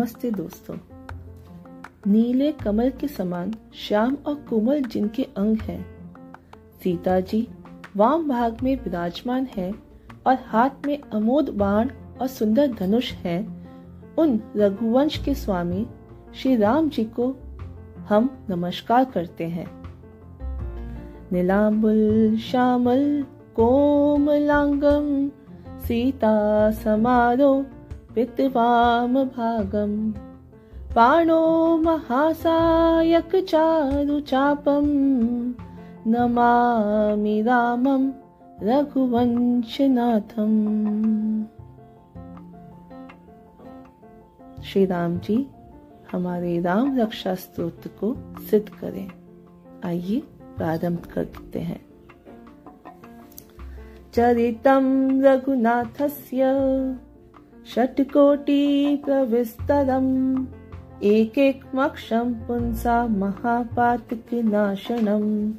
नमस्ते दोस्तों। नीले कमल के समान श्याम और कोमल जिनके अंग हैं सीता जी वाम भाग में विराजमान है और हाथ में अमोद बाण और सुंदर धनुष है, उन रघुवंश के स्वामी श्री राम जी को हम नमस्कार करते हैं। नीलाम्बुल श्यामल, कोमलांगम, सीता समारो पितवाम भागम। पाणो महासायक चारु चापम। नमामि रामम रघुवंशनाथम। श्री राम जी, हमारे राम रक्षा स्तोत्र को सिद्ध करें। आइए प्रारंभ करते हैं। चरितम रघुनाथस्य षट्कोटिप्रविस्तरम् एकैकमक्षं पुंसा महापातकनाशनम्।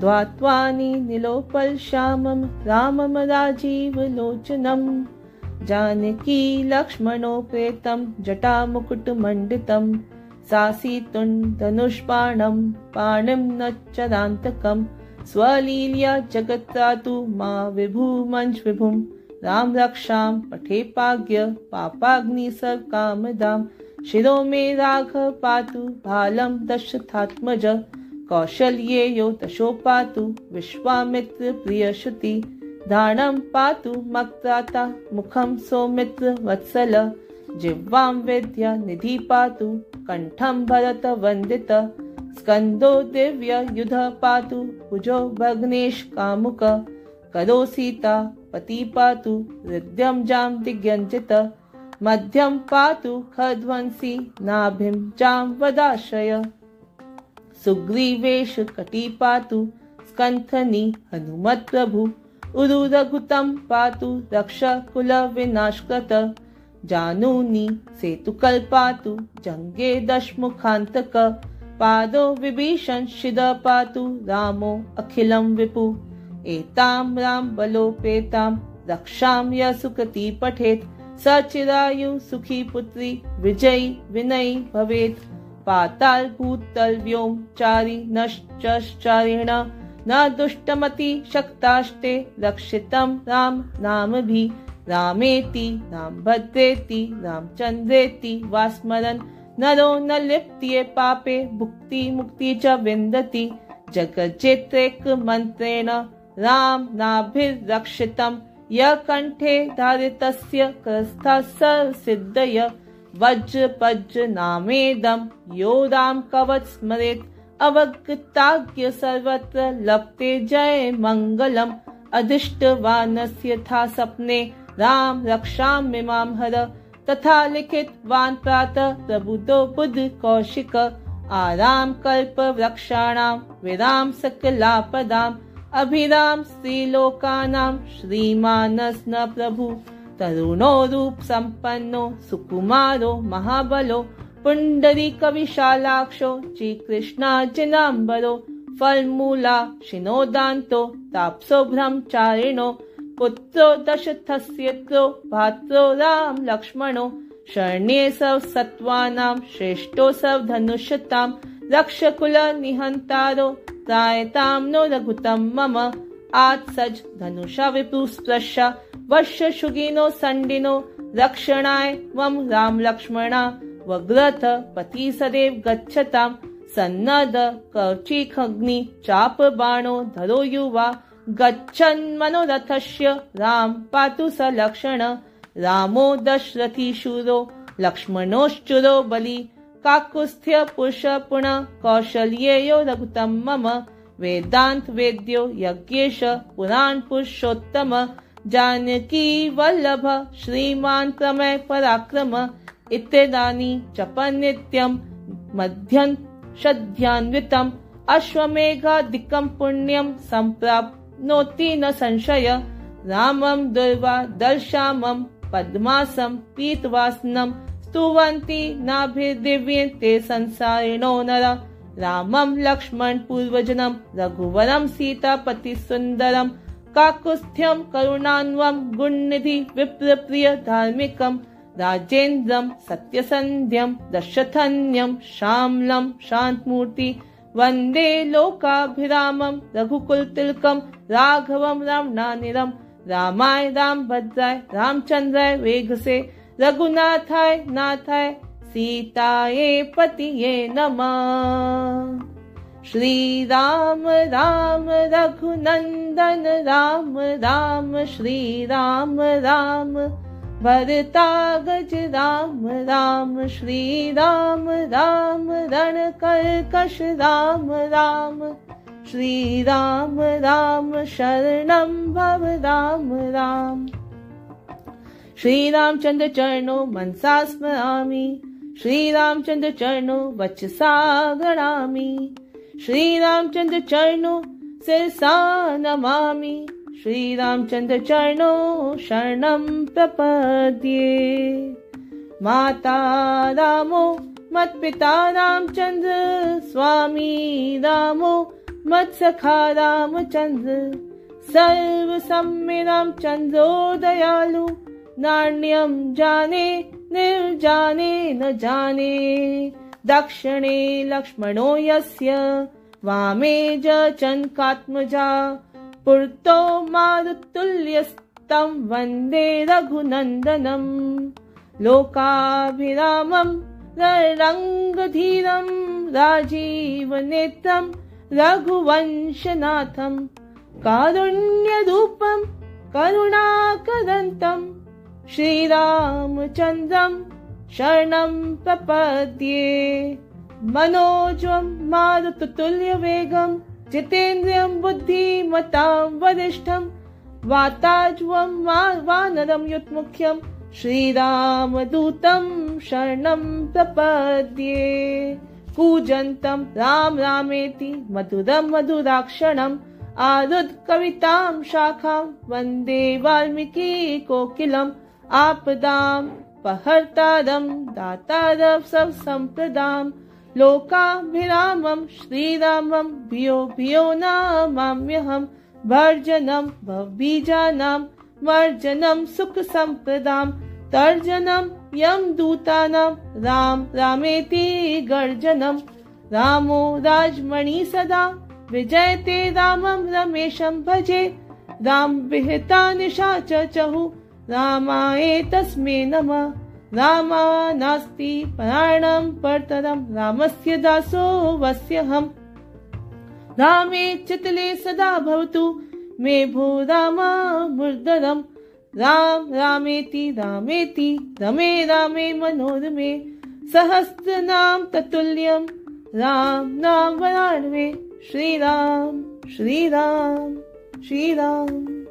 द्वात्वानि निलोपलश्यामं, रामं राजीवलोचनम्। जानकी लक्ष्मणोपेतं जटामुकुटमण्डितं सासीतुण्डनुष्पाणं पाणिं न चरान्तकम् स्वलील्या जगत्रातु मा विभुमञ्च विभुम्। राम रक्षां पठे पाग्य पापाग्नि कामदाम शिरो मे राघ पातु भालं दशथात्मज कौशल्ये यो दशो पातु विश्वामित्र प्रियश्रुति। दानं पातु मक्ताता मुखं सौमित्र वत्सल। जिह्वां विद्या निधि पातु, कण्ठं भरत वन्दित। स्कन्दो दिव्य युध पातु, भुजो भग्नेश कामुक। करो सीता पति पातु हृद्यं जां दिग्यञ्जित मध्यम पातु खध्वंसी नाभिं जां वदाश्रय। सुग्रीवेश कटी पातु स्कन्थनि हनुमत् प्रभु उरु रघुतं पातु रक्ष कुल विनाशकृत जानूनि सेतुकल् पातु जङ्गे दशमुखान्तक, पादो विभीषण शिद पातु रामो अखिलं विपु एतां राम बलोपेतां रक्षां य सुकृति पठेत्। सुखी पुत्री विजयी विनयी भवेत्। पाताल भूतल व्योम चारी नश्चरिण न दुष्टमति शक्ताष्टे रक्षितं राम नाम भी रामेति, राम भद्रेति रामचंद्रेति वास्मरन् नरो न लिप्त्ये पापे, भुक्ति मुक्ति च विन्दति। जगज्जेत्रेक मंत्रेण राम नाभिरक्षितं य कण्ठे धारितस्य क्रस्थः सिद्धय वज्र पज्र नामेदं यो राम कवच स्मरेत्। अवगताज्ञ सर्वत्र लप्ते जय मङ्गलम्। अधिष्टवानस्य था सपने राम रक्षामिमां हर। तथा लिखित लिखितवान् प्रातः प्रबुद्धो बुद्ध कौशिक। आराम कल्प वृक्षाणां विराम सकलापदाम्। अभिराम स्त्रीलोकानां श्रीमानस्न प्रभु। तरुणो रूप संपन्नो सुकुमारो महाबलो। पुण्डरी कविशालाक्षो श्रीकृष्णार्जुनाम्बरो फलमूला शिनोदान्तो ताप्सो ब्रह्मचारिणो। पुत्रो दशथस्यत्रो भात्रो राम लक्ष्मणो। शरण्ये सव सत्त्वानां श्रेष्ठो सव धनुषतां रक्षकुल निहन्तारो त्रायतां नो रघुतं मम। आत्सज धनुषा विपुस्पृश्य वश्य शुगिनो सण्डिनो रक्षणाय वम राम लक्ष्मणा। वग्रथ पति सदैव गच्छतां। सन्नद कवचिखग्नि चाप बाणो धरो युवा। गच्छन् मनोरथस्य राम पातु स लक्षण। रामो दशरथी शूरो। लक्ष्मणोश्चुरो बलि। काकुस्थ्य पुरुष पुण कौशल्येयो रघुतम मम, वेदांत वेद्यो यज्ञेश पुराण पुरुषोत्तम, जानकी वल्लभ श्रीमान क्रमय पराक्रम इत्येतानि जप नित्यं मध्यं शध्यान्वितम् अश्वमेघाधिकं पुण्यं सम्प्राप्नोति न संशय, रामं दुर्वा दर्शामं पद्मासं पीतवासनम् स्तुवन्ति नाभिर्दिव्यं ते संसारिणो नर। रामं लक्ष्मण पूर्वजनं, रघुवरं सीतापति सुन्दरं काकुस्थ्यं करुणान्वं गुणनिधि विप्रप्रिय धार्मिकं, राजेन्द्रं सत्यसन्ध्यं दशथन्यं श्यामलं शान्तमूर्ति, वंदे लोकाभिरामं, रघुकुलतिलकं, राघवं रामनानिरं रामाय रामभद्राय रामचन्द्राय वेघसे रघुनाथाय नाथाय सीताये पतिये नमः। श्री राम राम रघुनन्दन, राम राम श्री राम राम भरता गज राम राम श्री राम राम रण कर्कश राम राम श्री राम राम, शरणं भव, राम राम। श्री रामचंद्र चरणो मनसा स्मरामि श्री रामचंद्र चरणो वचसा श्री रामचंद्र चरणो सिरसा नमामि। श्री रामचंद्र चरणो शरणं प्रपद्ये। माता रामो, मत्पिता रामचंद्र स्वामी रामो, मत्सखा रामचंद्र सर्व सम्य रामचंद्रो दयालु। नाण्यं जाने निर्जाने न जाने। दक्षिणे लक्ष्मणो यस्य वामे च चन्कात्मजा। पुरतो मारुतुल्यस्तं वन्दे रघुनन्दनम्। लोकाभिरामं रङ्गधीरं राजीवनेत्रं रघुवंशनाथं। कारुण्यरूपं करुणाकरन्तम् श्रीरामचन्द्रं शरणं प्रपद्ये। मनोज्वं मारुततुल्यवेगं, जितेन्द्रियं बुद्धिमतां वरिष्ठं, वाताज्वं वानरं युत्मुख्यं, श्रीरामदूतं शरणं प्रपद्ये। कूजन्तं राम रामेति मधुरं मधुराक्षणम् आरुद् कवितां शाखां, वंदे वाल्मीकि कोकिलम्। आपदां पहर्तारं दातारं सब सम्प्रदां लोकाभिरामं, श्रीरामं, भियो भियो नामाम्यहं भर्जनं, भवबीजानां, मर्जनं सुखसम्प्रदां तर्जनं, यं दूतानां, राम रामेति गर्जनं। रामो राजमणि सदा, विजयते रामं रमेशं भजे। राम विहिता निशा चहु रामाय तस्मै नमः। रामा नास्ति परायणं परतरं रामस्य दासो वस्यहम् रामे चितले सदा भवतु। मे भो रामा मुर्दरम्। राम रामेति रामेति, रमे रामे मनोरमे। सहस्रनाम ततुल्यं राम नाम वराण्वे। श्रीराम श्रीराम श्रीराम।